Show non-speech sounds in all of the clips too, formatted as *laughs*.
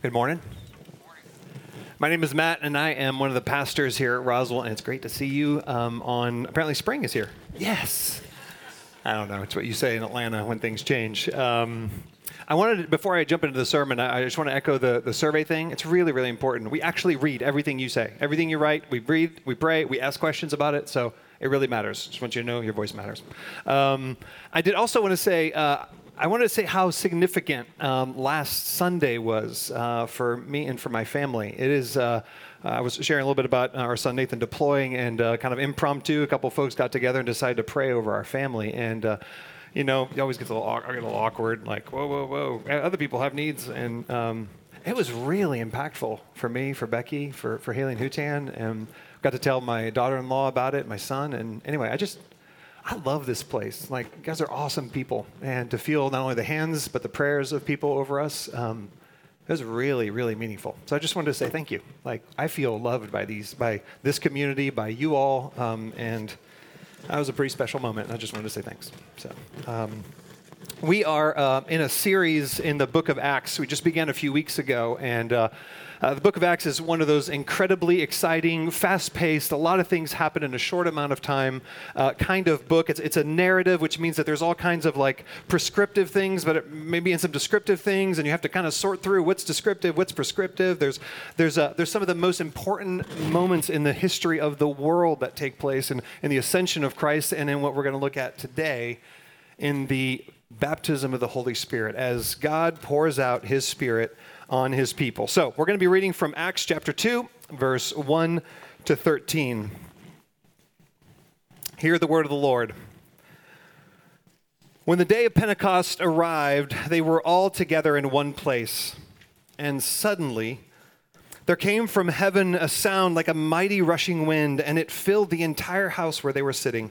Good morning. My name is Matt, and I am one of the pastors here at Roswell, and it's great to see you um, on. Apparently, spring is here. Yes. I don't know. It's what you say in Atlanta when things change. Um, I wanted, to, before I jump into the sermon, I, I just want to echo the, the survey thing. It's really, really important. We actually read everything you say, everything you write. We read, we pray, we ask questions about it. So it really matters. Just want you to know your voice matters. Um, I did also want to say, uh, I wanted to say how significant um, last Sunday was uh, for me and for my family. It is. Uh, I was sharing a little bit about our son Nathan deploying, and uh, kind of impromptu, a couple folks got together and decided to pray over our family. And uh, you know, you always get a little, I get a little awkward, like whoa, whoa, whoa. Other people have needs, and um, it was really impactful for me, for Becky, for for Haley and Hutan, and got to tell my daughter-in-law about it, my son, and anyway, I just I love this place. Like, you guys are awesome people. And to feel not only the hands, but the prayers of people over us, um, it was really, really meaningful. So I just wanted to say thank you. Like, I feel loved by these, by this community, by you all. Um, and that was a pretty special moment. And I just wanted to say thanks. So, um, we are uh, in a series in the book of Acts. We just began a few weeks ago. And, uh, uh, the book of Acts is one of those incredibly exciting, fast paced, a lot of things happen in a short amount of time uh, kind of book. It's, it's a narrative, which means that there's all kinds of like prescriptive things, but maybe in some descriptive things, and you have to kind of sort through what's descriptive, what's prescriptive. There's, there's, uh, there's some of the most important moments in the history of the world that take place in, in the ascension of Christ and in what we're going to look at today in the baptism of the Holy Spirit as God pours out his Spirit on his people. So we're going to be reading from Acts chapter 2, verse 1 to 13. Hear the word of the Lord. When the day of Pentecost arrived, they were all together in one place. And suddenly, there came from heaven a sound like a mighty rushing wind, and it filled the entire house where they were sitting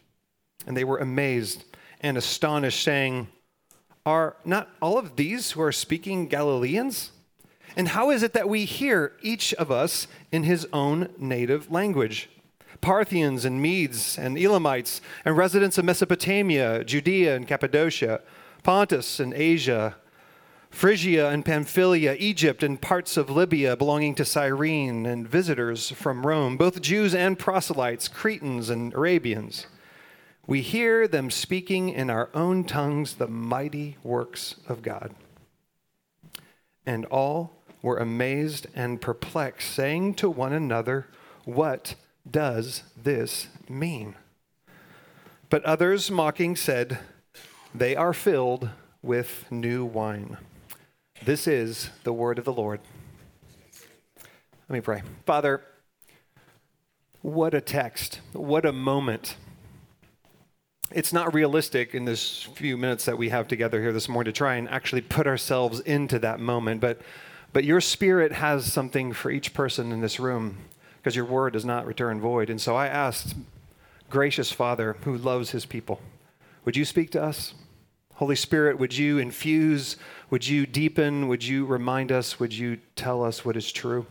And they were amazed and astonished, saying, Are not all of these who are speaking Galileans? And how is it that we hear each of us in his own native language? Parthians and Medes and Elamites and residents of Mesopotamia, Judea and Cappadocia, Pontus and Asia, Phrygia and Pamphylia, Egypt and parts of Libya belonging to Cyrene, and visitors from Rome, both Jews and proselytes, Cretans and Arabians. We hear them speaking in our own tongues the mighty works of God. And all were amazed and perplexed, saying to one another, What does this mean? But others, mocking, said, They are filled with new wine. This is the word of the Lord. Let me pray. Father, what a text, what a moment it's not realistic in this few minutes that we have together here this morning to try and actually put ourselves into that moment. But, but your spirit has something for each person in this room because your word does not return void. And so I asked, gracious Father who loves his people, would you speak to us? Holy Spirit, would you infuse, would you deepen, would you remind us, would you tell us what is true?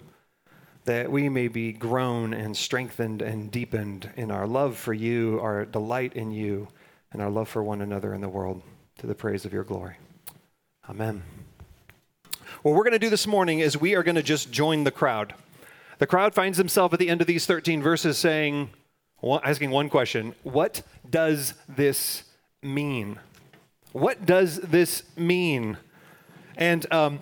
That we may be grown and strengthened and deepened in our love for you, our delight in you, and our love for one another in the world to the praise of your glory. Amen. What we're going to do this morning is we are going to just join the crowd. The crowd finds himself at the end of these 13 verses saying, asking one question What does this mean? What does this mean? And um,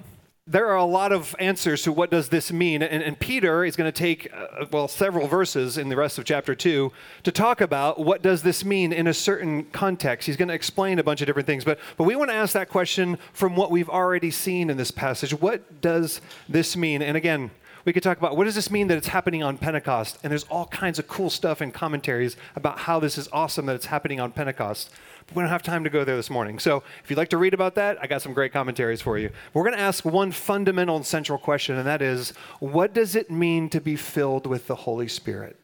there are a lot of answers to what does this mean. And, and peter is going to take uh, well several verses in the rest of chapter 2 to talk about what does this mean in a certain context. He's going to explain a bunch of different things but, but we want to ask that question from what we've already seen in this passage. What does this mean? And again we could talk about what does this mean that it's happening on pentecost? And there's all kinds of cool stuff and commentaries about how this is awesome that it's happening on pentecost We don't have time to go there this morning. So if you'd like to read about that, I got some great commentaries for you. We're going to ask one fundamental and central question, and that is what does it mean to be filled with the Holy Spirit?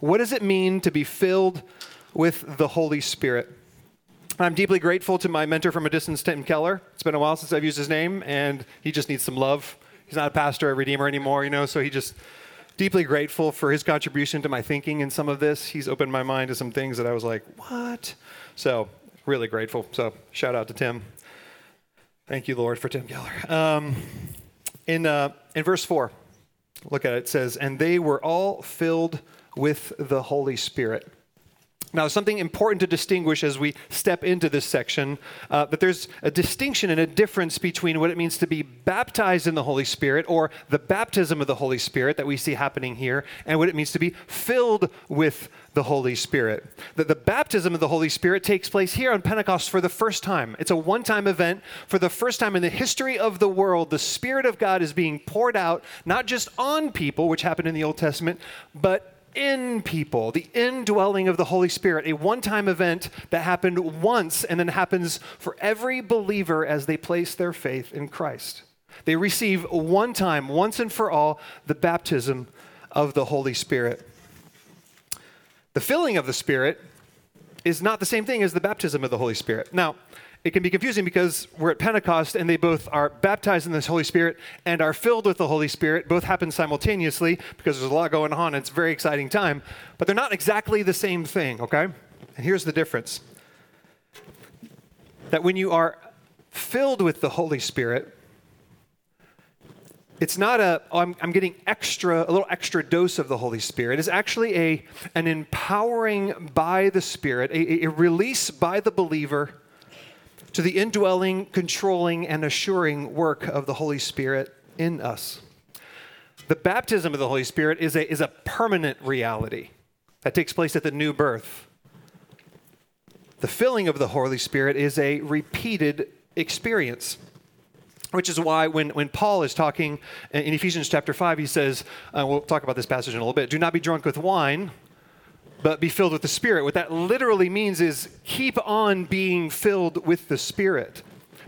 What does it mean to be filled with the Holy Spirit? I'm deeply grateful to my mentor from a distance, Tim Keller. It's been a while since I've used his name, and he just needs some love. He's not a pastor at Redeemer anymore, you know, so he just deeply grateful for his contribution to my thinking in some of this. He's opened my mind to some things that I was like, what? So, really grateful. So, shout out to Tim. Thank you, Lord, for Tim Keller. Um, in, uh, in verse 4, look at it. It says, And they were all filled with the Holy Spirit now, something important to distinguish as we step into this section uh, that there's a distinction and a difference between what it means to be baptized in the Holy Spirit or the baptism of the Holy Spirit that we see happening here, and what it means to be filled with the Holy Spirit. That the baptism of the Holy Spirit takes place here on Pentecost for the first time. It's a one time event. For the first time in the history of the world, the Spirit of God is being poured out, not just on people, which happened in the Old Testament, but in people, the indwelling of the Holy Spirit, a one time event that happened once and then happens for every believer as they place their faith in Christ. They receive one time, once and for all, the baptism of the Holy Spirit. The filling of the Spirit is not the same thing as the baptism of the Holy Spirit. Now, it can be confusing because we're at Pentecost and they both are baptized in this Holy Spirit and are filled with the Holy Spirit. Both happen simultaneously because there's a lot going on. it's a very exciting time, but they're not exactly the same thing, okay? And here's the difference that when you are filled with the Holy Spirit, it's not a oh, I'm, I'm getting extra a little extra dose of the holy spirit it's actually a an empowering by the spirit a, a release by the believer to the indwelling, controlling, and assuring work of the Holy Spirit in us. The baptism of the Holy Spirit is a, is a permanent reality that takes place at the new birth. The filling of the Holy Spirit is a repeated experience. Which is why when, when Paul is talking in Ephesians chapter 5, he says, uh, we'll talk about this passage in a little bit, do not be drunk with wine, but be filled with the Spirit. What that literally means is keep on being filled with the Spirit.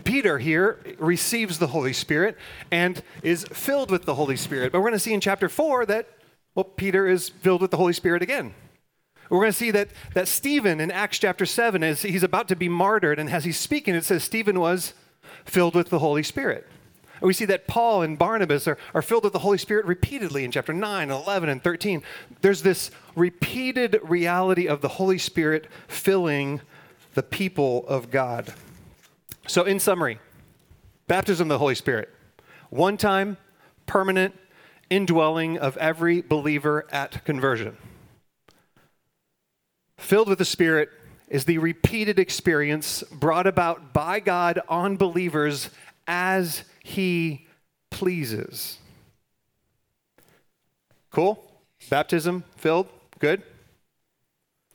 Peter here receives the Holy Spirit and is filled with the Holy Spirit. But we're going to see in chapter 4 that, well, Peter is filled with the Holy Spirit again. We're going to see that, that Stephen in Acts chapter 7, as he's about to be martyred, and as he's speaking, it says Stephen was filled with the Holy Spirit. And we see that Paul and Barnabas are, are filled with the Holy Spirit repeatedly in chapter 9, 11, and 13. There's this repeated reality of the Holy Spirit filling the people of God. So, in summary, baptism of the Holy Spirit, one time, permanent indwelling of every believer at conversion. Filled with the Spirit is the repeated experience brought about by God on believers as he pleases. Cool? Baptism filled? Good?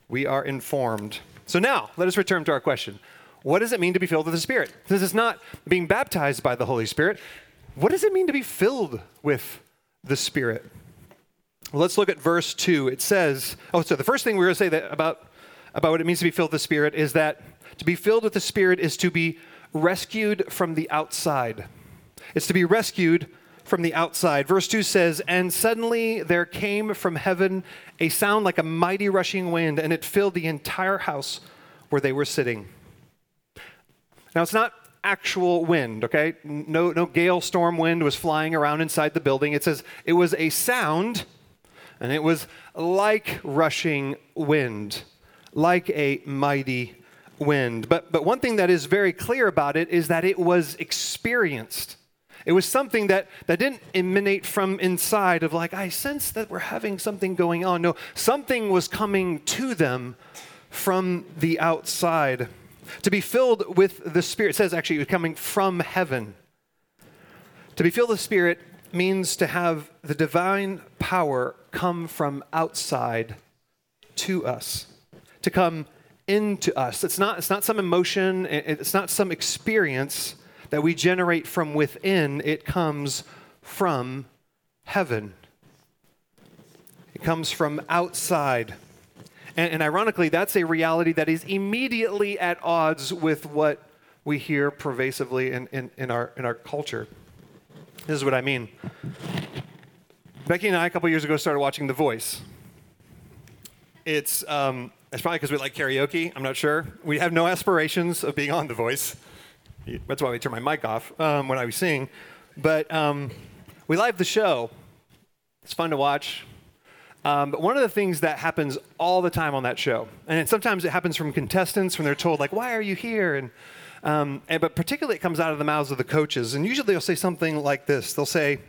We are informed. So now, let us return to our question. What does it mean to be filled with the Spirit? This is not being baptized by the Holy Spirit. What does it mean to be filled with the Spirit? Well, let's look at verse 2. It says, oh, so the first thing we're going to say that about, about what it means to be filled with the Spirit is that to be filled with the Spirit is to be rescued from the outside. It's to be rescued from the outside. Verse 2 says, And suddenly there came from heaven a sound like a mighty rushing wind, and it filled the entire house where they were sitting. Now, it's not actual wind, okay? No, no gale storm wind was flying around inside the building. It says it was a sound, and it was like rushing wind, like a mighty wind. But, but one thing that is very clear about it is that it was experienced. It was something that, that didn't emanate from inside of like, I sense that we're having something going on. No, something was coming to them from the outside. To be filled with the Spirit says actually it was coming from heaven. To be filled with the Spirit means to have the divine power come from outside to us, to come into us. It's not, it's not some emotion, it's not some experience that we generate from within, it comes from heaven. It comes from outside. And, and ironically, that's a reality that is immediately at odds with what we hear pervasively in, in, in, our, in our culture. This is what I mean. Becky and I, a couple years ago, started watching The Voice. It's, um, it's probably because we like karaoke. I'm not sure. We have no aspirations of being on The Voice. That's why we turn my mic off um, when I was singing. But um, we live the show. It's fun to watch. Um, but one of the things that happens all the time on that show, and sometimes it happens from contestants when they're told, like, why are you here? And um, and, but particularly, it comes out of the mouths of the coaches. And usually, they'll say something like this They'll say,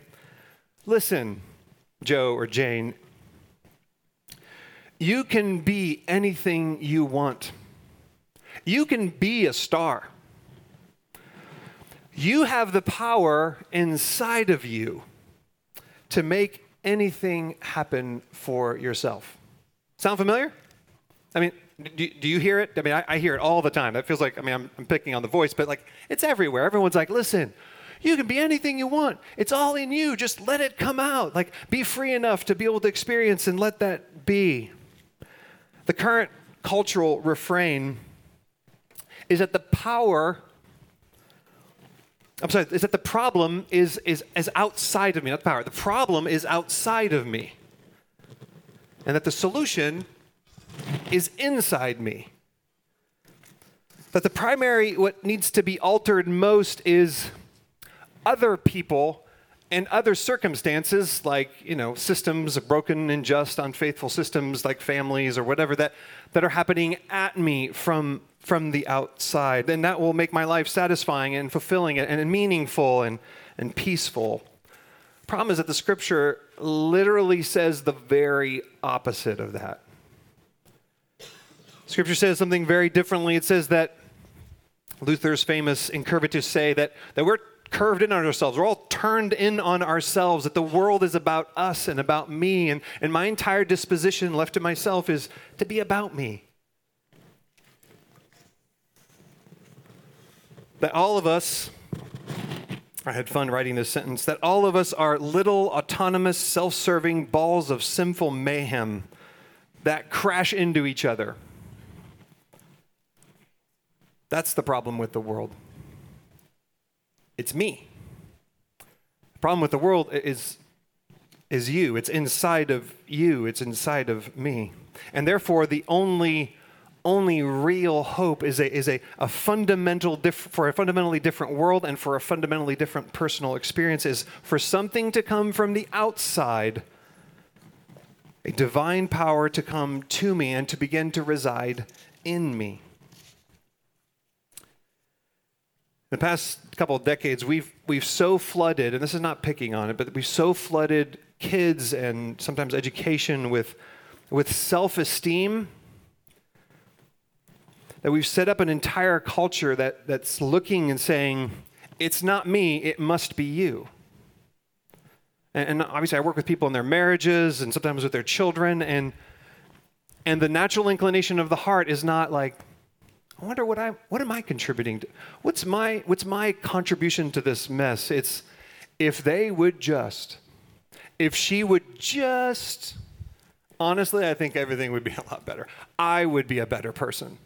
Listen, Joe or Jane, you can be anything you want, you can be a star. You have the power inside of you to make anything happen for yourself. Sound familiar? I mean, do, do you hear it? I mean, I, I, hear it all the time. That feels like, I mean, I'm, I'm picking on the voice, but like, it's everywhere. Everyone's like, listen, you can be anything you want. It's all in you. Just let it come out. Like, be free enough to be able to experience and let that be. The current cultural refrain is that the power, I'm sorry, is that the problem is, is, is outside of me, not the power. The problem is outside of me. And that the solution is inside me. That the primary, what needs to be altered most is other people and other circumstances, like, you know, systems, broken, unjust, unfaithful systems, like families or whatever, that, that are happening at me from, from the outside. And that will make my life satisfying and fulfilling and meaningful and, and peaceful. Problem is that the scripture literally says the very opposite of that. Scripture says something very differently. It says that Luther's famous Incurvatus se that, that we're curved in on ourselves. We're all turned in on ourselves, that the world is about us and about me, and, and my entire disposition left to myself is to be about me. That all of us, I had fun writing this sentence, that all of us are little autonomous, self serving balls of sinful mayhem that crash into each other. That's the problem with the world. It's me. The problem with the world is, is you. It's inside of you, it's inside of me. And therefore, the only only real hope is a, is a, a fundamental for a fundamentally different world and for a fundamentally different personal experience is for something to come from the outside a divine power to come to me and to begin to reside in me the past couple of decades, we've, we've so flooded, and this is not picking on it, but we've so flooded kids and sometimes education with, with self esteem that we've set up an entire culture that, that's looking and saying, it's not me, it must be you. And, and obviously, I work with people in their marriages and sometimes with their children, and, and the natural inclination of the heart is not like, I wonder what I what am I contributing to? What's my what's my contribution to this mess? It's if they would just if she would just honestly, I think everything would be *laughs* a lot better. I would be a better person.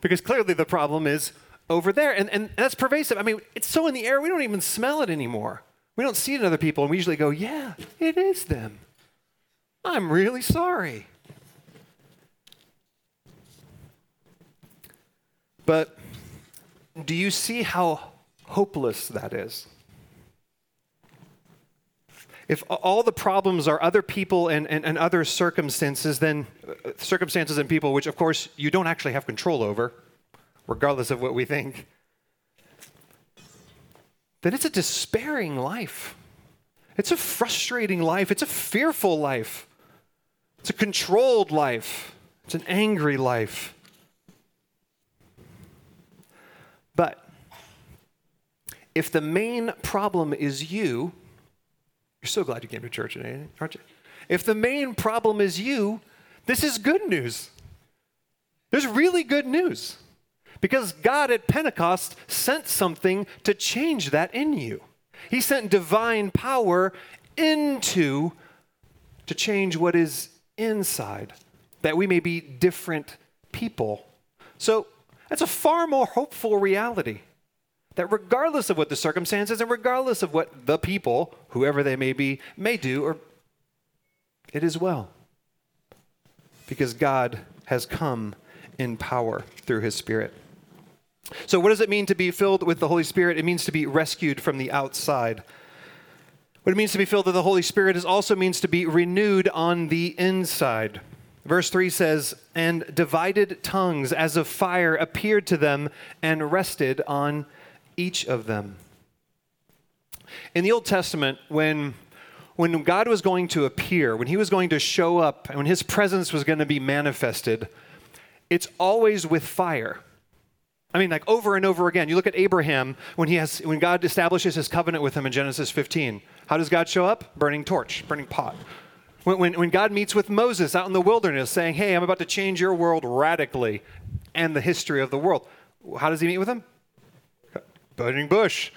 Because clearly the problem is over there. And, and that's pervasive. I mean, it's so in the air, we don't even smell it anymore. We don't see it in other people, and we usually go, yeah, it is them. I'm really sorry. But do you see how hopeless that is? If all the problems are other people and, and, and other circumstances, then uh, circumstances and people, which of course you don't actually have control over, regardless of what we think, then it's a despairing life. It's a frustrating life. It's a fearful life. It's a controlled life. It's an angry life. But if the main problem is you, you're so glad you came to church today, aren't you? If the main problem is you, this is good news. There's really good news. Because God at Pentecost sent something to change that in you. He sent divine power into to change what is inside that we may be different people. So that's a far more hopeful reality. That regardless of what the circumstances and regardless of what the people, whoever they may be, may do, or it is well. Because God has come in power through his Spirit. So, what does it mean to be filled with the Holy Spirit? It means to be rescued from the outside. What it means to be filled with the Holy Spirit is also means to be renewed on the inside. Verse 3 says, And divided tongues as of fire appeared to them and rested on each of them. In the Old Testament, when, when God was going to appear, when he was going to show up, and when his presence was going to be manifested, it's always with fire. I mean, like over and over again. You look at Abraham when he has when God establishes his covenant with him in Genesis 15. How does God show up? Burning torch, burning pot. When, when, when God meets with Moses out in the wilderness saying, Hey, I'm about to change your world radically and the history of the world. How does he meet with him? Burning bush.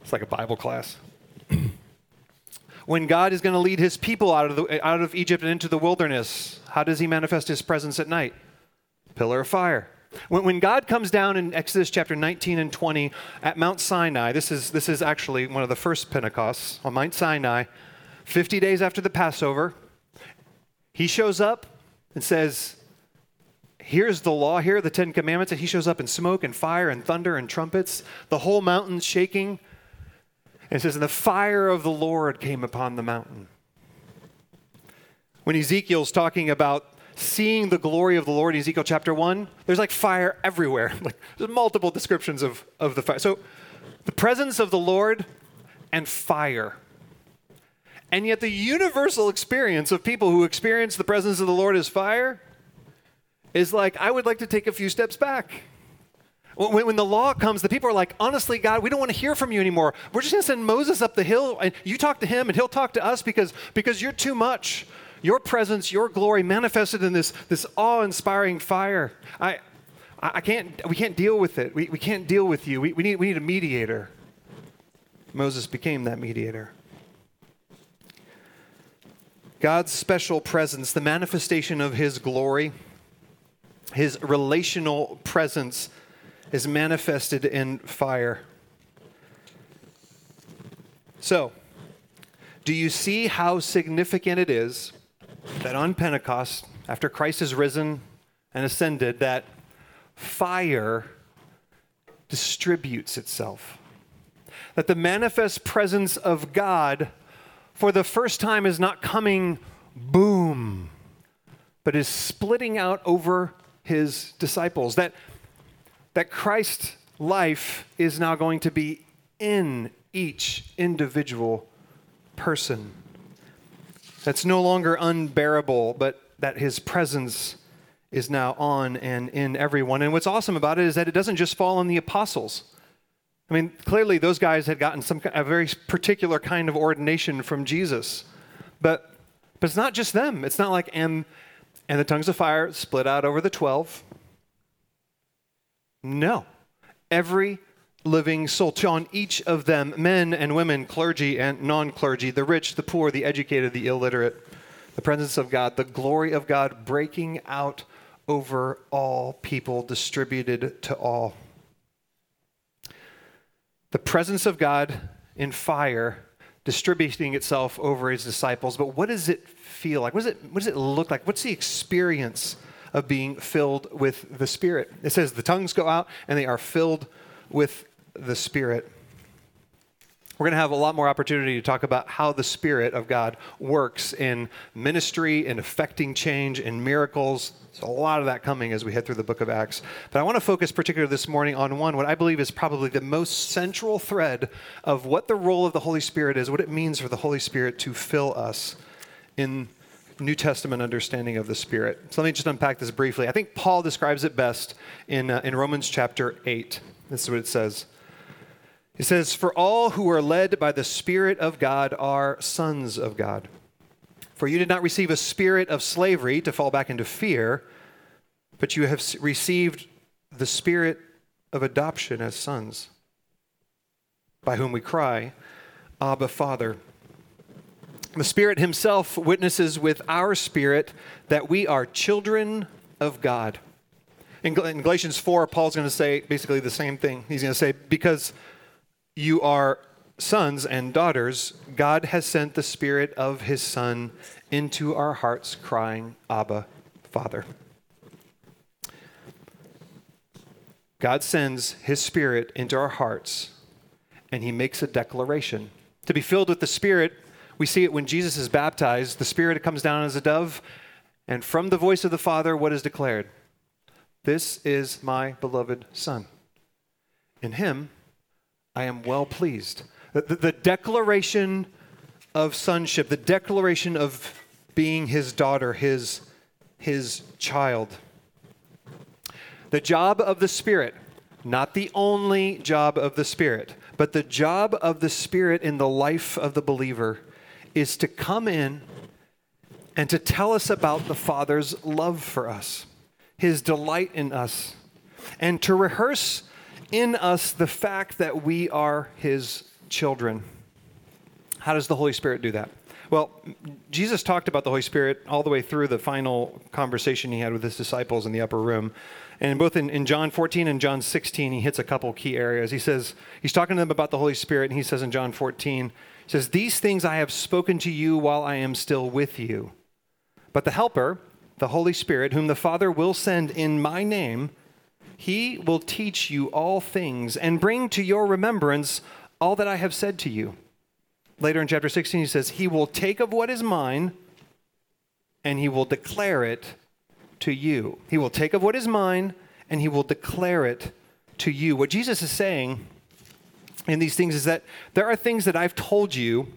It's like a Bible class. *clears throat* when God is going to lead his people out of, the, out of Egypt and into the wilderness, how does he manifest his presence at night? Pillar of fire. When, when God comes down in Exodus chapter 19 and 20 at Mount Sinai, this is, this is actually one of the first Pentecosts on Mount Sinai, 50 days after the Passover, he shows up and says, Here's the law, here the Ten Commandments. And he shows up in smoke and fire and thunder and trumpets, the whole mountain shaking. And it says, And the fire of the Lord came upon the mountain. When Ezekiel's talking about seeing the glory of the Lord Ezekiel chapter 1, there's like fire everywhere. *laughs* Like there's multiple descriptions of, of the fire. So the presence of the Lord and fire. And yet the universal experience of people who experience the presence of the Lord as fire is like, I would like to take a few steps back. When, when, the law comes, the people are like, honestly, God, we don't want to hear from you anymore. We're just going to send Moses up the hill, and you talk to him, and he'll talk to us because, because you're too much your presence, your glory manifested in this, this awe inspiring fire. I, I can't, we can't deal with it. We, we can't deal with you. We, we, need, we need a mediator. Moses became that mediator. God's special presence, the manifestation of his glory, his relational presence is manifested in fire. So, do you see how significant it is that on Pentecost, after Christ has risen and ascended, that fire distributes itself. That the manifest presence of God for the first time is not coming boom, but is splitting out over his disciples. That, that Christ's life is now going to be in each individual person that's no longer unbearable, but that his presence is now on and in everyone. And what's awesome about it is that it doesn't just fall on the apostles. I mean, clearly those guys had gotten some a very particular kind of ordination from Jesus. But but it's not just them. It's not like and and the tongues of fire split out over the 12. No. Every living soul. On each of them, men and women, clergy and non clergy, the rich, the poor, the educated, the illiterate, the presence of God, the glory of God breaking out over all people, distributed to all. The presence of God in fire distributing itself over his disciples. But what does it feel like? What does it, what does it look like? What's the experience of being filled with the Spirit? It says the tongues go out and they are filled with the Spirit. We're going to have a lot more opportunity to talk about how the Spirit of God works in ministry, in affecting change, in miracles. There's a lot of that coming as we head through the book of Acts. But I want to focus particularly this morning on one, what I believe is probably the most central thread of what the role of the Holy Spirit is, what it means for the Holy Spirit to fill us in New Testament understanding of the Spirit. So let me just unpack this briefly. I think Paul describes it best in, uh, in Romans chapter 8. This is what it says. He says, For all who are led by the Spirit of God are sons of God. For you did not receive a spirit of slavery to fall back into fear, but you have received the spirit of adoption as sons, by whom we cry, Abba, Father. The Spirit Himself witnesses with our spirit that we are children of God. In, Galatians 4, Paul's going to say basically the same thing. He's going to say, Because you are sons and daughters, God has sent the Spirit of His Son into our hearts, crying, Abba, Father. God sends His Spirit into our hearts, and He makes a declaration. To be filled with the Spirit, we see it when Jesus is baptized. The Spirit comes down as a dove, and from the voice of the Father, what is declared? This is my beloved Son. In Him, I am well pleased. The, the, declaration of sonship, the declaration of being His daughter, His, his child. The job of the Spirit, not the only job of the Spirit, but the job of the Spirit in the life of the believer is to come in and to tell us about the Father's love for us, his delight in us, and to rehearse in us the fact that we are his children. How does the Holy Spirit do that? Well, Jesus talked about the Holy Spirit all the way through the final conversation he had with his disciples in the upper room. And both in, in John 14 and John 16, he hits a couple key areas. He says, he's talking to them about the Holy Spirit, and he says in John 14, says, These things I have spoken to you while I am still with you. But the Helper, the Holy Spirit, whom the Father will send in my name, he will teach you all things and bring to your remembrance all that I have said to you. Later in chapter 16, he says, He will take of what is mine and he will declare it to you. He will take of what is mine and he will declare it to you. What Jesus is saying in these things is that there are things that I've told you,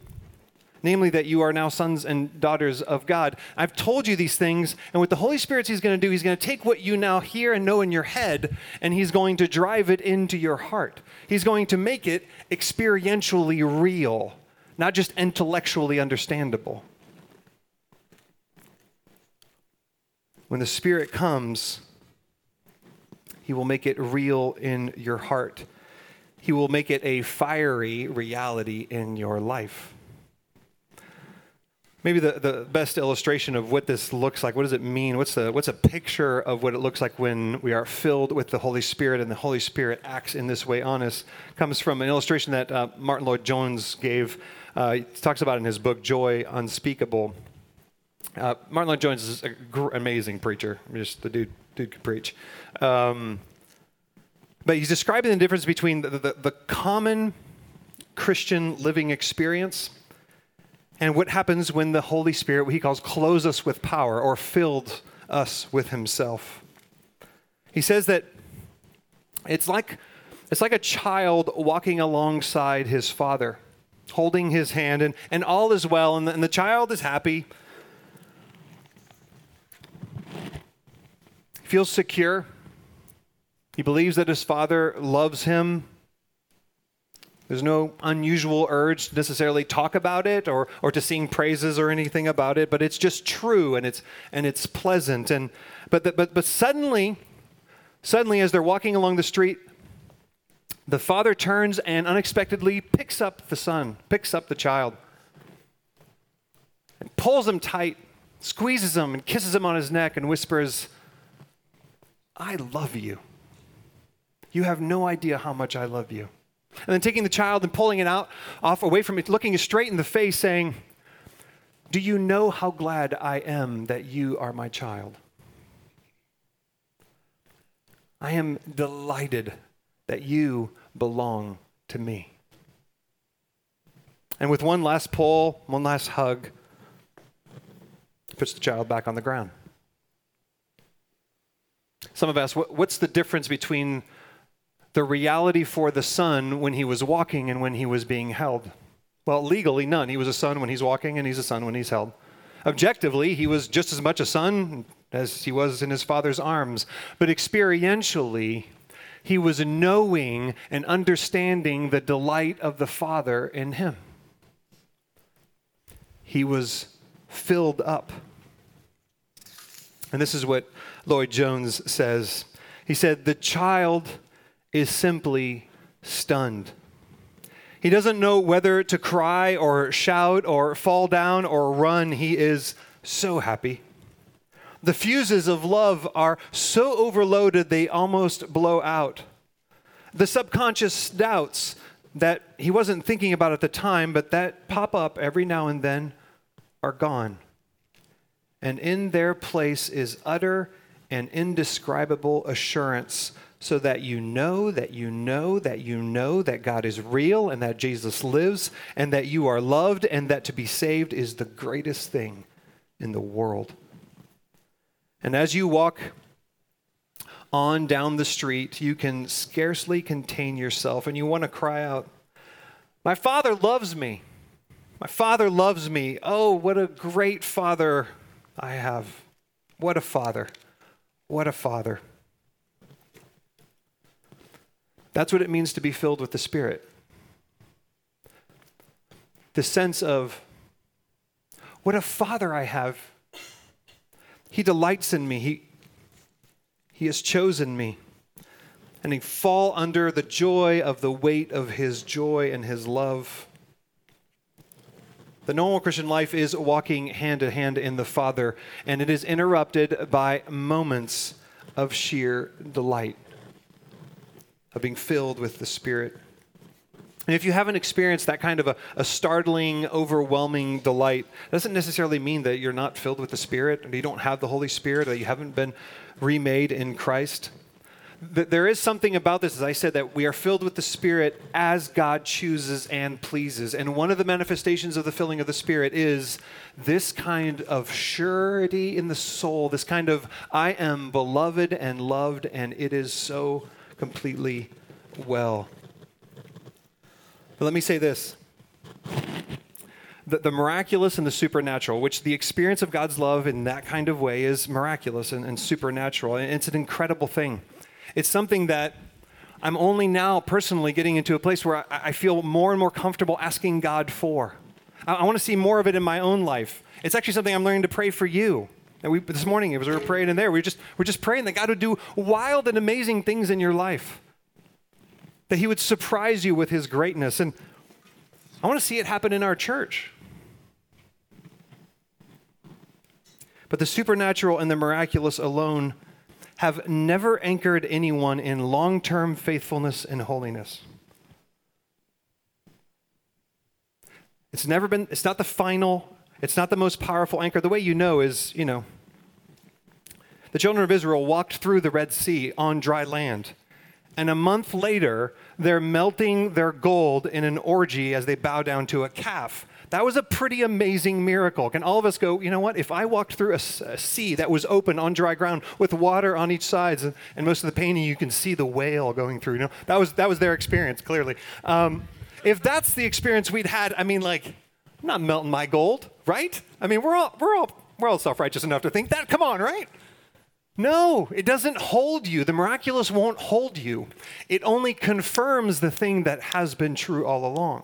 namely that you are now sons and daughters of God. I've told you these things, and what the Holy Spirit He's going to do, He's going to take what you now hear and know in your head, and He's going to drive it into your heart. He's going to make it experientially real, not just intellectually understandable. When the Spirit comes, He will make it real in your heart. He will make it a fiery reality in your life. Maybe the, the best illustration of what this looks like, what does it mean? What's, the, what's a picture of what it looks like when we are filled with the Holy Spirit and the Holy Spirit acts in this way on us? Comes from an illustration that uh, Martyn Lloyd-Jones gave. Uh, he talks about in his book, Joy Unspeakable. Uh, Martyn Lloyd-Jones is an gr- amazing preacher. Just the dude, dude could preach. Um, but he's describing the difference between the, the, the common Christian living experience and what happens when the Holy Spirit, what he calls, clothes us with power or filled us with himself. He says that it's like, it's like a child walking alongside his father, holding his hand, and, and all is well, and the, and the child is happy, feels secure. He believes that his father loves him. There's no unusual urge to necessarily talk about it or, or to sing praises or anything about it, but it's just true and it's, and it's pleasant. And, but, the, but, but suddenly, suddenly, as they're walking along the street, the father turns and unexpectedly picks up the son, picks up the child, and pulls him tight, squeezes him, and kisses him on his neck, and whispers, I love you. You have no idea how much I love you. And then taking the child and pulling it out off away from it, looking it straight in the face, saying, Do you know how glad I am that you are my child? I am delighted that you belong to me. And with one last pull, one last hug, puts the child back on the ground. Some of us, what's the difference between the reality for the son when he was walking and when he was being held? Well, legally, none. He was a son when he's walking, and he's a son when he's held. Objectively, he was just as much a son as he was in his father's arms. But experientially, he was knowing and understanding the delight of the Father in him. He was filled up. And this is what Lloyd-Jones says. He said, The child is simply stunned. He doesn't know whether to cry or shout or fall down or run. He is so happy. The fuses of love are so overloaded they almost blow out. The subconscious doubts that he wasn't thinking about at the time, but that pop up every now and then, are gone. And in their place is utter and indescribable assurance, so that you know that you know that you know that God is real and that Jesus lives and that you are loved and that to be saved is the greatest thing in the world. And as you walk on down the street, you can scarcely contain yourself and you want to cry out, My Father loves me. My Father loves me. Oh, what a great Father I have. What a Father. What a Father. That's what it means to be filled with the Spirit. The sense of, what a Father I have. He delights in me. He, he has chosen me. And he fall under the joy of the weight of his joy and his love. The normal Christian life is walking hand to hand in the Father, and it is interrupted by moments of sheer delight, of being filled with the Spirit. And if you haven't experienced that kind of a, a startling, overwhelming delight, doesn't necessarily mean that you're not filled with the Spirit, or you don't have the Holy Spirit, or you haven't been remade in Christ. There is something about this, as I said, that we are filled with the Spirit as God chooses and pleases. And one of the manifestations of the filling of the Spirit is this kind of surety in the soul, this kind of, I am beloved and loved, and it is so completely well. But let me say this the, the, miraculous and the supernatural, which the experience of God's love in that kind of way is miraculous and, and supernatural. And it's an incredible thing. It's something that I'm only now personally getting into a place where I, I feel more and more comfortable asking God for. I, I want to see more of it in my own life. It's actually something I'm learning to pray for you. And we, this morning, as we were praying in there, we just, we're just praying that God would do wild and amazing things in your life. That He would surprise you with His greatness. And I want to see it happen in our church. But the supernatural and the miraculous alone have never anchored anyone in long term faithfulness and holiness. It's never been, it's not the final, it's not the most powerful anchor. The way you know is, you know, the children of Israel walked through the Red Sea on dry land. And a month later, they're melting their gold in an orgy as they bow down to a calf. That was a pretty amazing miracle. Can all of us go, you know what? If I walked through a, a sea that was open on dry ground with water on each side, and, most of the painting you can see the whale going through, you know, that was, that was their experience, clearly. Um, if that's the experience we'd had, I mean, like, I'm not melting my gold, right? I mean, we're all, we're all, we're all self righteous enough to think that. Come on, right? No, it doesn't hold you. The miraculous won't hold you. It only confirms the thing that has been true all along.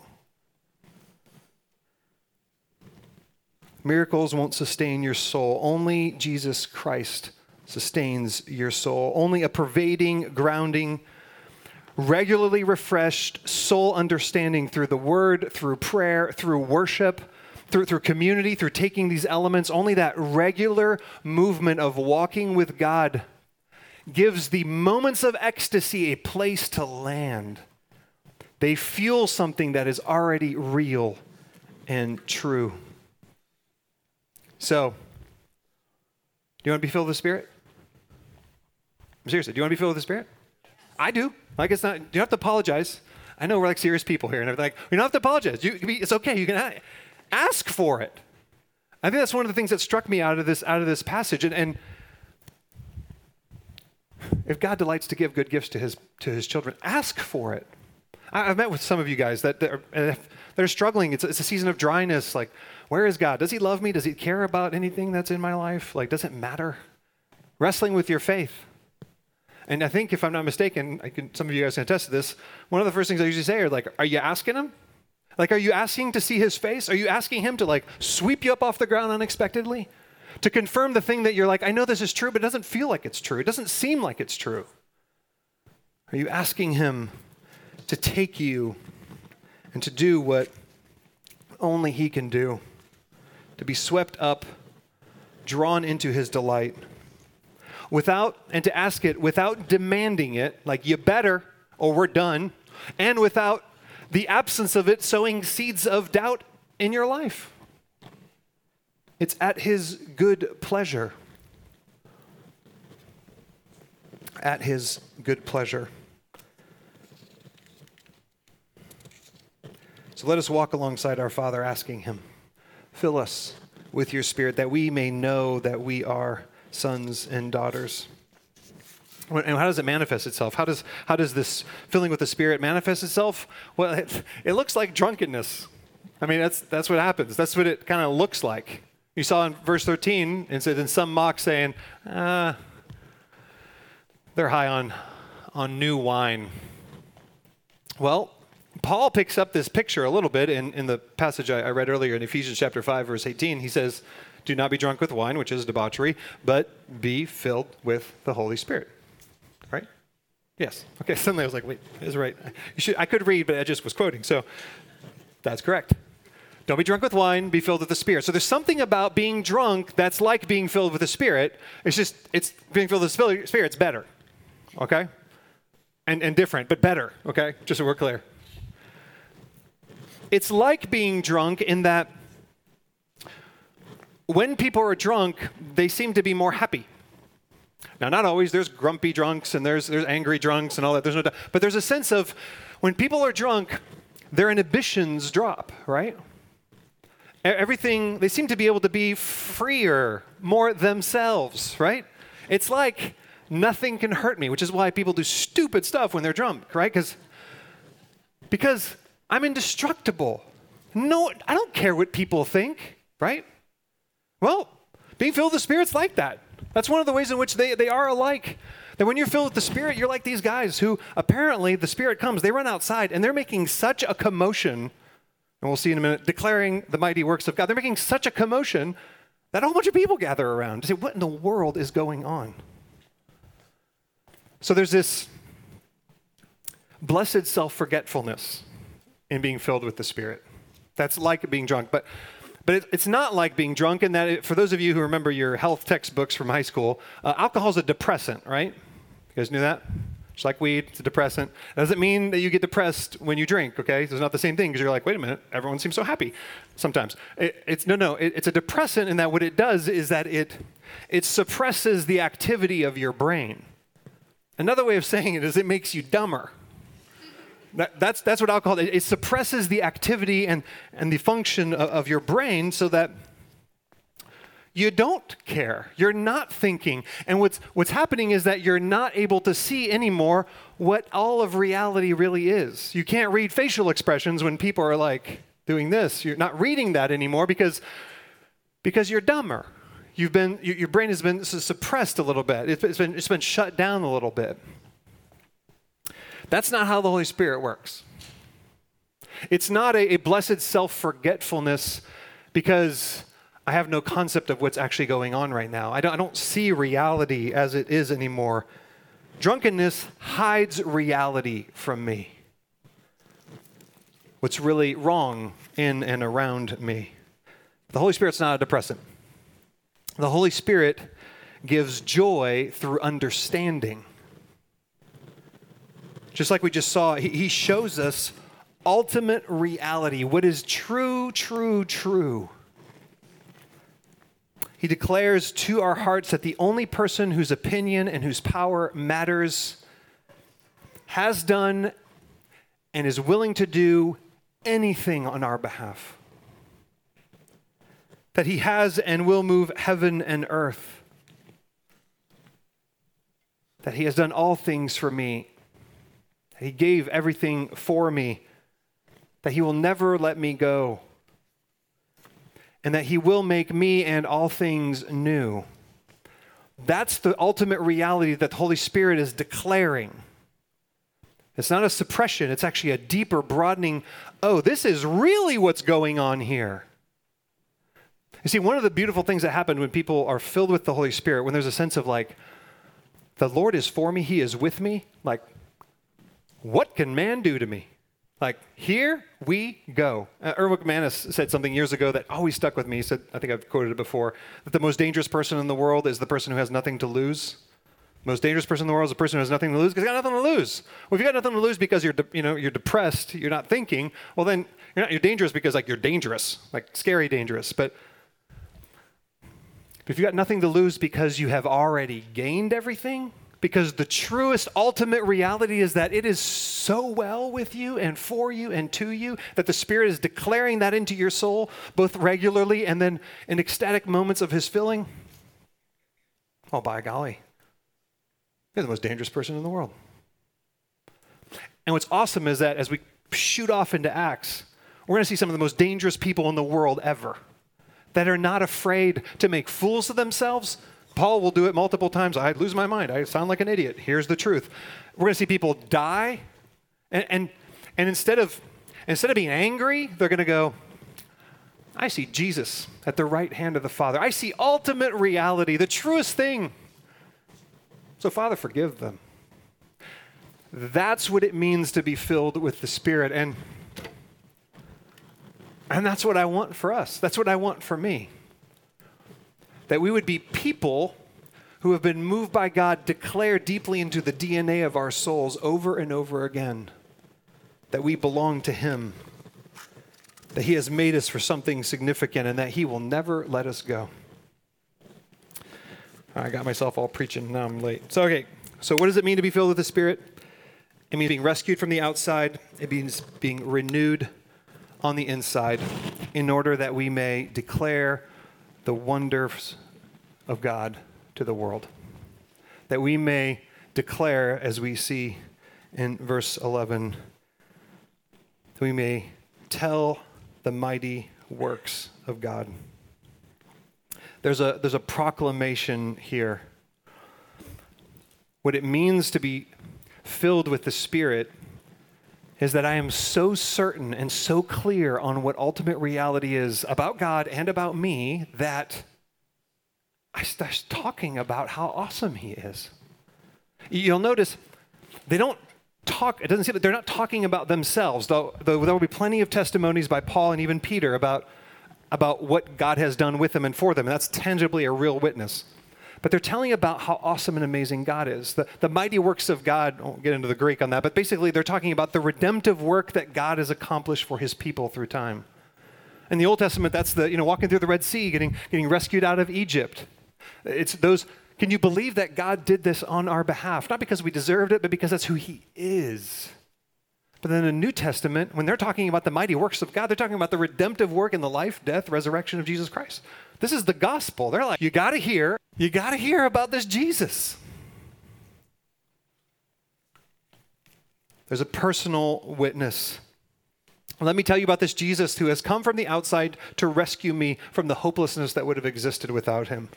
Miracles won't sustain your soul. Only Jesus Christ sustains your soul. Only a pervading, grounding, regularly refreshed soul understanding through the word, through prayer, through worship, through, through community, through taking these elements, only that regular movement of walking with God gives the moments of ecstasy a place to land. They fuel something that is already real and true. So, do you want to be filled with the Spirit? Seriously, do you want to be filled with the Spirit? I do. Like it's not. You don't have to apologize. I know we're like serious people here, and they're like, you don't have to apologize. You, it's okay. You can ask for it. I think that's one of the things that struck me out of this out of this passage. And, and if God delights to give good gifts to his to his children, ask for it. I, have met with some of you guys that that are struggling. It's, it's a season of dryness. Like where is God? Does He love me? Does He care about anything that's in my life? Like, does it matter? Wrestling with your faith. And I think, if I'm not mistaken, I can, some of you guys can attest to this. One of the first things I usually say are like, "Are you asking Him? Like, are you asking to see His face? Are you asking Him to like sweep you up off the ground unexpectedly, to confirm the thing that you're like, I know this is true, but it doesn't feel like it's true. It doesn't seem like it's true. Are you asking Him to take you and to do what only He can do, to be swept up, drawn into His delight, without, and to ask it without demanding it, like, you better, or we're done, and without the absence of it sowing seeds of doubt in your life. It's at His good pleasure. At His good pleasure. So let us walk alongside our Father, asking Him, fill us with your Spirit that we may know that we are sons and daughters. And how does it manifest itself? How does, how does this filling with the Spirit manifest itself? Well, it, it looks like drunkenness. I mean, that's, that's what happens. That's what it kind of looks like. You saw in verse 13, it said, and some mock saying, ah, they're high on, on new wine. Well, Paul picks up this picture a little bit in, in the passage I, I read earlier in Ephesians chapter 5, verse 18. He says, Do not be drunk with wine, which is debauchery, but be filled with the Holy Spirit. Yes. Okay, *laughs* suddenly I was like, wait, is right. Should, I could read, but I just was quoting. So that's correct. Don't be drunk with wine, be filled with the Spirit. So there's something about being drunk that's like being filled with the Spirit. It's just, it's being filled with the Spirit, it's better. Okay? And, and different, but better. Okay? Just so we're clear. It's like being drunk in that when people are drunk, they seem to be more happy. Now, not always. There's grumpy drunks and there's, there's angry drunks and all that. There's no doubt. But there's a sense of when people are drunk, their inhibitions drop, right? Everything, they seem to be able to be freer, more themselves, right? It's like nothing can hurt me, which is why people do stupid stuff when they're drunk, right? Because because I'm indestructible. No, I don't care what people think, right? Well, being filled with the Spirit's like that. That's one of the ways in which they, they are alike. That when you're filled with the Spirit, you're like these guys who apparently the Spirit comes, they run outside, and they're making such a commotion, and we'll see in a minute, declaring the mighty works of God. They're making such a commotion that a whole bunch of people gather around to say, What in the world is going on? So there's this blessed self forgetfulness in being filled with the Spirit. That's like being drunk. But, but it, it's not like being drunk in that, it, for those of you who remember your health textbooks from high school, uh, alcohol is a depressant, right? You guys knew that? Just like weed, it's a depressant. It doesn't mean that you get depressed when you drink, okay? It's not the same thing because you're like, wait a minute, everyone seems so happy sometimes. It, it's no, no, it, it's a depressant in that what it does is that it, it suppresses the activity of your brain. Another way of saying it is it makes you dumber. That, that's, that's what alcohol it, it suppresses the activity and, and the function of, of your brain so that you don't care. You're not thinking. And what's, what's happening is that you're not able to see anymore what all of reality really is. You can't read facial expressions when people are like doing this. You're not reading that anymore because, because you're dumber. You've been, your brain has been suppressed a little bit, it's been, it's been shut down a little bit. That's not how the Holy Spirit works. It's not a, a blessed self forgetfulness because I have no concept of what's actually going on right now. I don't, I don't see reality as it is anymore. Drunkenness hides reality from me. What's really wrong in and around me. The Holy Spirit's not a depressant. The Holy Spirit gives joy through understanding. Just like we just saw, he shows us ultimate reality, what is true, true, true. He declares to our hearts that the only person whose opinion and whose power matters has done and is willing to do anything on our behalf. That he has and will move heaven and earth. That he has done all things for me he gave everything for me, that He will never let me go, and that He will make me and all things new. That's the ultimate reality that the Holy Spirit is declaring. It's not a suppression, it's actually a deeper broadening. Oh, this is really what's going on here. You see, one of the beautiful things that happen when people are filled with the Holy Spirit, when there's a sense of like, the Lord is for me, He is with me, like, what can man do to me? Like, here we go. Uh, Erwin McManus said something years ago that always stuck with me. He said, I think I've quoted it before, that the most dangerous person in the world is the person who has nothing to lose. The Most dangerous person in the world is the person who has nothing to lose because you got nothing to lose. Well, if you got nothing to lose because you're, de- you know, you're depressed, you're not thinking, well, then you're not, you're dangerous because like you're dangerous, like scary dangerous. But if you got nothing to lose because you have already gained everything, because the truest, ultimate reality is that it is so well with you and for you and to you that the Spirit is declaring that into your soul, both regularly and then in ecstatic moments of His filling. Oh, by golly, you're the most dangerous person in the world. And what's awesome is that as we shoot off into Acts, we're going to see some of the most dangerous people in the world ever that are not afraid to make fools of themselves Paul will do it multiple times. I lose my mind. I sound like an idiot. Here's the truth. We're going to see people die, and, and, and instead, of, instead of being angry, they're going to go, I see Jesus at the right hand of the Father. I see ultimate reality, the truest thing. So, Father, forgive them. That's what it means to be filled with the Spirit. And, and that's what I want for us. That's what I want for me that we would be people who have been moved by God, declare deeply into the DNA of our souls over and over again that we belong to Him, that He has made us for something significant, and that He will never let us go. I got myself all preaching, now I'm late. So, okay, so what does it mean to be filled with the Spirit? It means being rescued from the outside, it means being renewed on the inside in order that we may declare the wonders of God to the world. That we may declare, as we see in verse 11, that we may tell the mighty works of God. There's a, there's a proclamation here. What it means to be filled with the Spirit is that I am so certain and so clear on what ultimate reality is about God and about me that I start talking about how awesome He is. You'll notice they don't talk, it doesn't seem that they're not talking about themselves, though, though there will be plenty of testimonies by Paul and even Peter about, about what God has done with them and for them. And that's tangibly a real witness but they're telling about how awesome and amazing God is. The, the mighty works of God, I won't get into the Greek on that, but basically they're talking about the redemptive work that God has accomplished for his people through time. In the Old Testament, that's the, you know, walking through the Red Sea, getting, getting rescued out of Egypt. It's those, can you believe that God did this on our behalf? Not because we deserved it, but because that's who he is. But then in the New Testament, when they're talking about the mighty works of God, they're talking about the redemptive work in the life, death, resurrection of Jesus Christ. This is the gospel. They're like, you got to hear, you got to hear about this Jesus. There's a personal witness. Let me tell you about this Jesus who has come from the outside to rescue me from the hopelessness that would have existed without him.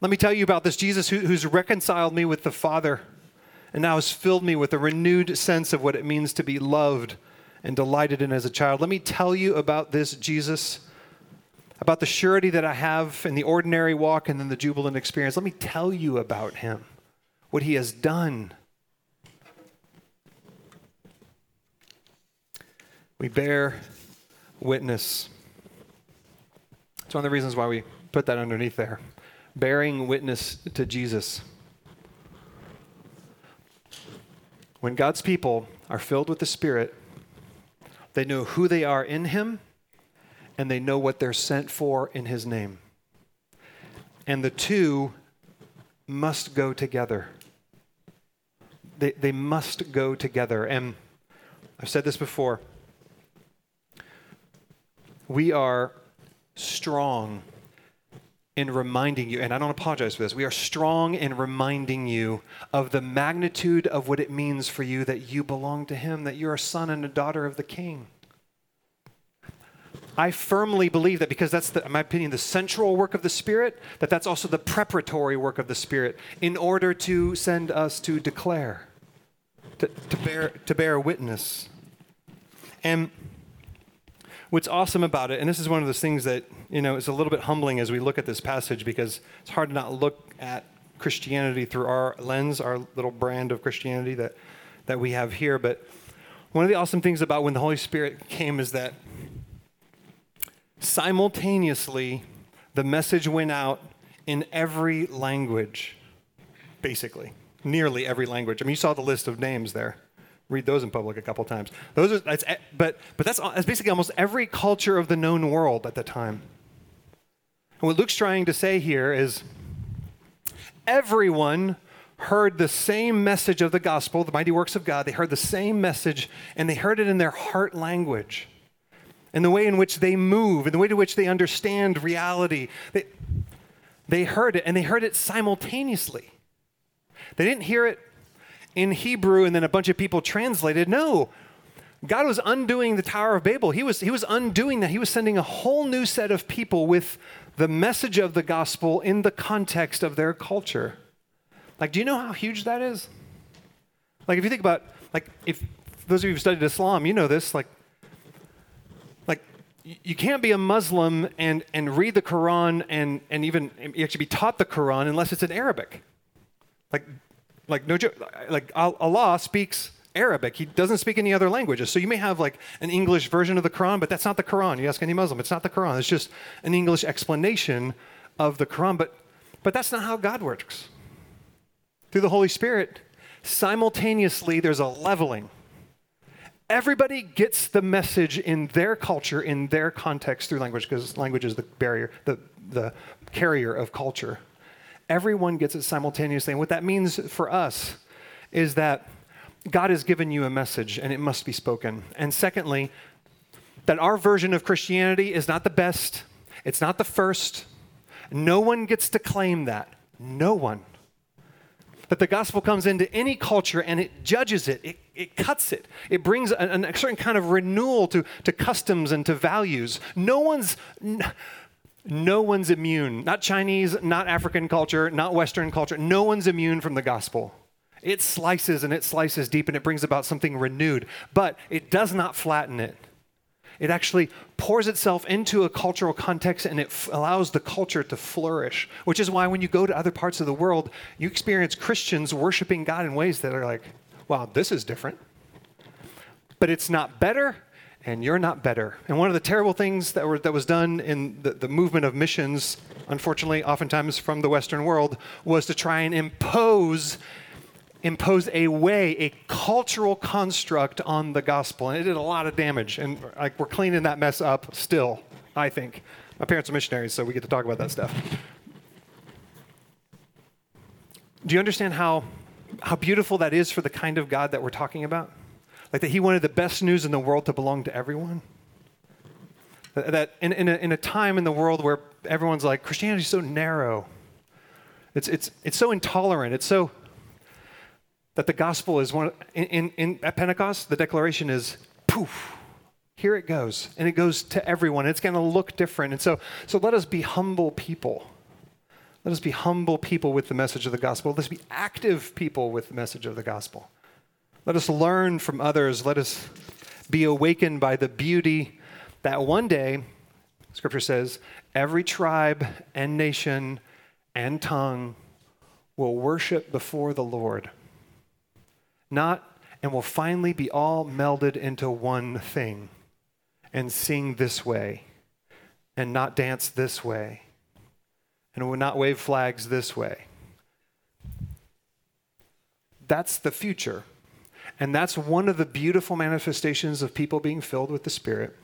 Let me tell you about this Jesus who, who's reconciled me with the Father and now has filled me with a renewed sense of what it means to be loved and delighted in as a child. Let me tell you about this Jesus about the surety that I have in the ordinary walk and then the jubilant experience. Let me tell you about him, what he has done. We bear witness. It's one of the reasons why we put that underneath there. Bearing witness to Jesus. When God's people are filled with the Spirit, they know who they are in Him and they know what they're sent for in his name. And the two must go together. They, they must go together. And I've said this before. We are strong in reminding you, and I don't apologize for this, we are strong in reminding you of the magnitude of what it means for you that you belong to Him, that you're a son and a daughter of the King. I firmly believe that because that's, the, in my opinion, the central work of the Spirit, that that's also the preparatory work of the Spirit in order to send us to declare, to, to, bear, to bear witness. And what's awesome about it, and this is one of those things that, you know, is a little bit humbling as we look at this passage because it's hard to not look at Christianity through our lens, our little brand of Christianity that, that we have here. But one of the awesome things about when the Holy Spirit came is that simultaneously the message went out in every language, basically, nearly every language. I mean, you saw the list of names there. Read those in public a couple times. Those are, that's, but, but that's, uh, that's basically almost every culture of the known world at the time. And what Luke's trying to say here is everyone heard the same message of the gospel, the mighty works of God. They heard the same message, and they heard it in their heart language, and the way in which they move, and the way in which they understand reality. They, they heard it, and they heard it simultaneously. They didn't hear it in Hebrew and then a bunch of people translated. No. God was undoing the Tower of Babel. He was, he was undoing that. He was sending a whole new set of people with the message of the gospel in the context of their culture. Like, do you know how huge that is? Like, if you think about, like, if those of you who've studied Islam, you know this, like, you can't be a Muslim and, and read the Quran and, and even actually be taught the Quran unless it's in Arabic. Like, like no joke, like Allah speaks Arabic. He doesn't speak any other languages. So you may have like an English version of the Quran, but that's not the Quran. You ask any Muslim, it's not the Quran. It's just an English explanation of the Quran. But, but that's not how God works. Through the Holy Spirit, simultaneously, there's a leveling. Everybody gets the message in their culture, in their context through language, because language is the barrier, the, the carrier of culture. Everyone gets it simultaneously. And what that means for us is that God has given you a message and it must be spoken. And secondly, that our version of Christianity is not the best, it's not the first. No one gets to claim that. No one. That the gospel comes into any culture and it judges it, it, it cuts it, it brings a, a certain kind of renewal to, to customs and to values. No one's. No one's immune. Not Chinese, not African culture, not Western culture. No one's immune from the gospel. It slices and it slices deep and it brings about something renewed, but it does not flatten it. It actually pours itself into a cultural context and it f- allows the culture to flourish, which is why when you go to other parts of the world, you experience Christians worshiping God in ways that are like, wow, this is different. But it's not better, and you're not better. And one of the terrible things that, were, that was done in the, the movement of missions, unfortunately, oftentimes from the Western world, was to try and impose impose a way, a cultural construct on the gospel. And it did a lot of damage. And like we're cleaning that mess up still, I think. My parents are missionaries, so we get to talk about that stuff. Do you understand how, how beautiful that is for the kind of God that we're talking about? Like that he wanted the best news in the world to belong to everyone. That in, in, a, in a time in the world where everyone's like, Christianity is so narrow, it's, it's, it's so intolerant, it's so, that the gospel is one, in, in, in at Pentecost, the declaration is poof, here it goes. And it goes to everyone. It's going to look different. And so, so let us be humble people. Let us be humble people with the message of the gospel. Let us be active people with the message of the gospel. Let us learn from others. Let us be awakened by the beauty that one day, Scripture says, every tribe and nation and tongue will worship before the Lord. Not, and will finally be all melded into one thing and sing this way and not dance this way and will not wave flags this way. That's the future. And that's one of the beautiful manifestations of people being filled with the Spirit,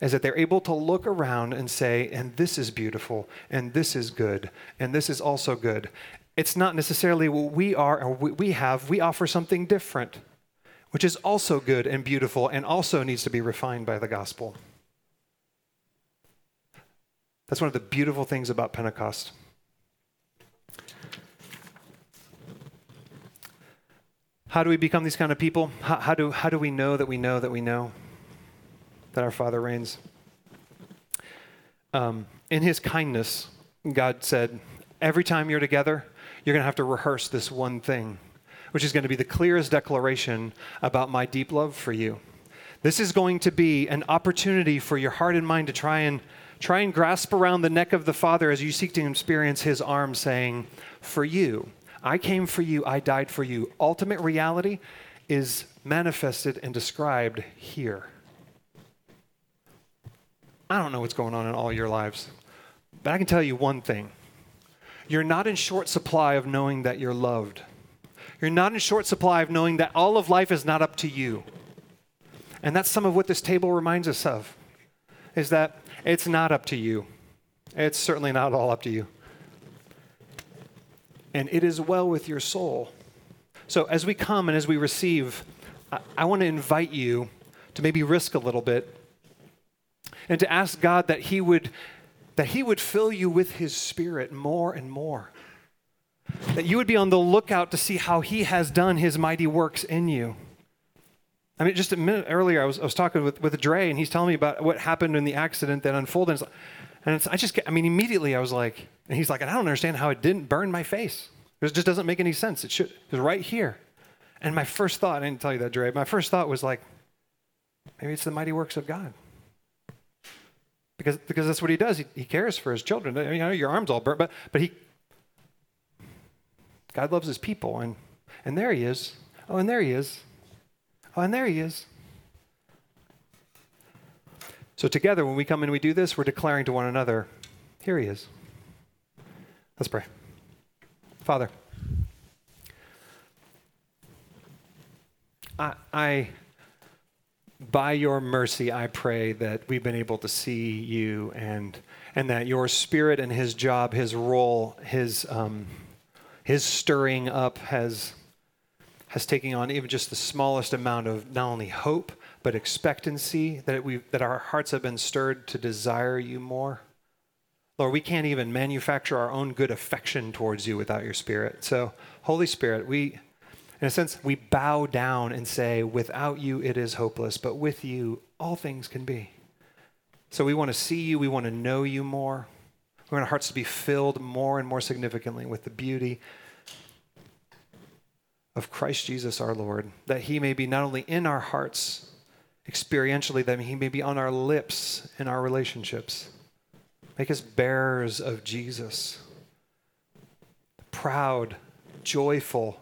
is that they're able to look around and say, and this is beautiful, and this is good, and this is also good. It's not necessarily what we are or what we have, we offer something different, which is also good and beautiful and also needs to be refined by the gospel. That's one of the beautiful things about Pentecost. How do we become these kind of people? How, how, do, how do we know that we know that we know that our Father reigns? Um, in His kindness, God said, every time you're together, you're going to have to rehearse this one thing, which is going to be the clearest declaration about my deep love for you. This is going to be an opportunity for your heart and mind to try and try and grasp around the neck of the Father as you seek to experience His arms saying, For you, I came for you, I died for you. Ultimate reality is manifested and described here. I don't know what's going on in all your lives, but I can tell you one thing. You're not in short supply of knowing that you're loved. You're not in short supply of knowing that all of life is not up to you. And that's some of what this table reminds us of is that it's not up to you. It's certainly not all up to you. And it is well with your soul. So as we come and as we receive, I, I want to invite you to maybe risk a little bit and to ask God that He would that He would fill you with His Spirit more and more. That you would be on the lookout to see how He has done His mighty works in you. I mean, just a minute earlier, I was, I was talking with, with Dre, and he's telling me about what happened in the accident that unfolded. And it's, I just, I mean, immediately I was like, and he's like, I don't understand how it didn't burn my face. It just doesn't make any sense. It should, it was right here. And my first thought, I didn't tell you that, Dre, my first thought was like, maybe it's the mighty works of God because, because that's what he does. He, he cares for his children. You know, your arm's all burnt, but, but he, God loves his people. And, and there he is. Oh, and there he is. Oh, and there he is. So together, when we come and we do this, we're declaring to one another, here he is. Let's pray. Father, I, I by your mercy, I pray that we've been able to see you and, and that your spirit and his job, his role, his, um, his stirring up has, has taken on even just the smallest amount of not only hope, but expectancy, that, we that our hearts have been stirred to desire you more. Lord, we can't even manufacture our own good affection towards you without your spirit. So, Holy Spirit, we in a sense, we bow down and say, without you, it is hopeless, but with you, all things can be. So we want to see you, we want to know you more. We want our hearts to be filled more and more significantly with the beauty of Christ Jesus our Lord, that he may be not only in our hearts experientially, that he may be on our lips in our relationships. Make us bearers of Jesus, proud, joyful,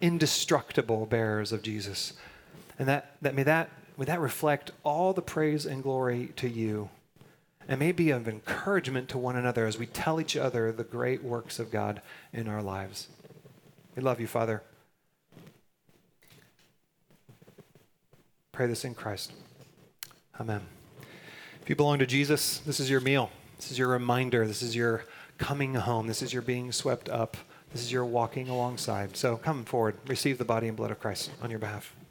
indestructible bearers of Jesus. And that, that may that may that reflect all the praise and glory to you. And may be of encouragement to one another as we tell each other the great works of God in our lives. We love you, Father. Pray this in Christ. Amen. If you belong to Jesus, this is your meal. This is your reminder. This is your coming home. This is your being swept up. This is your walking alongside. So come forward, receive the body and blood of Christ on your behalf.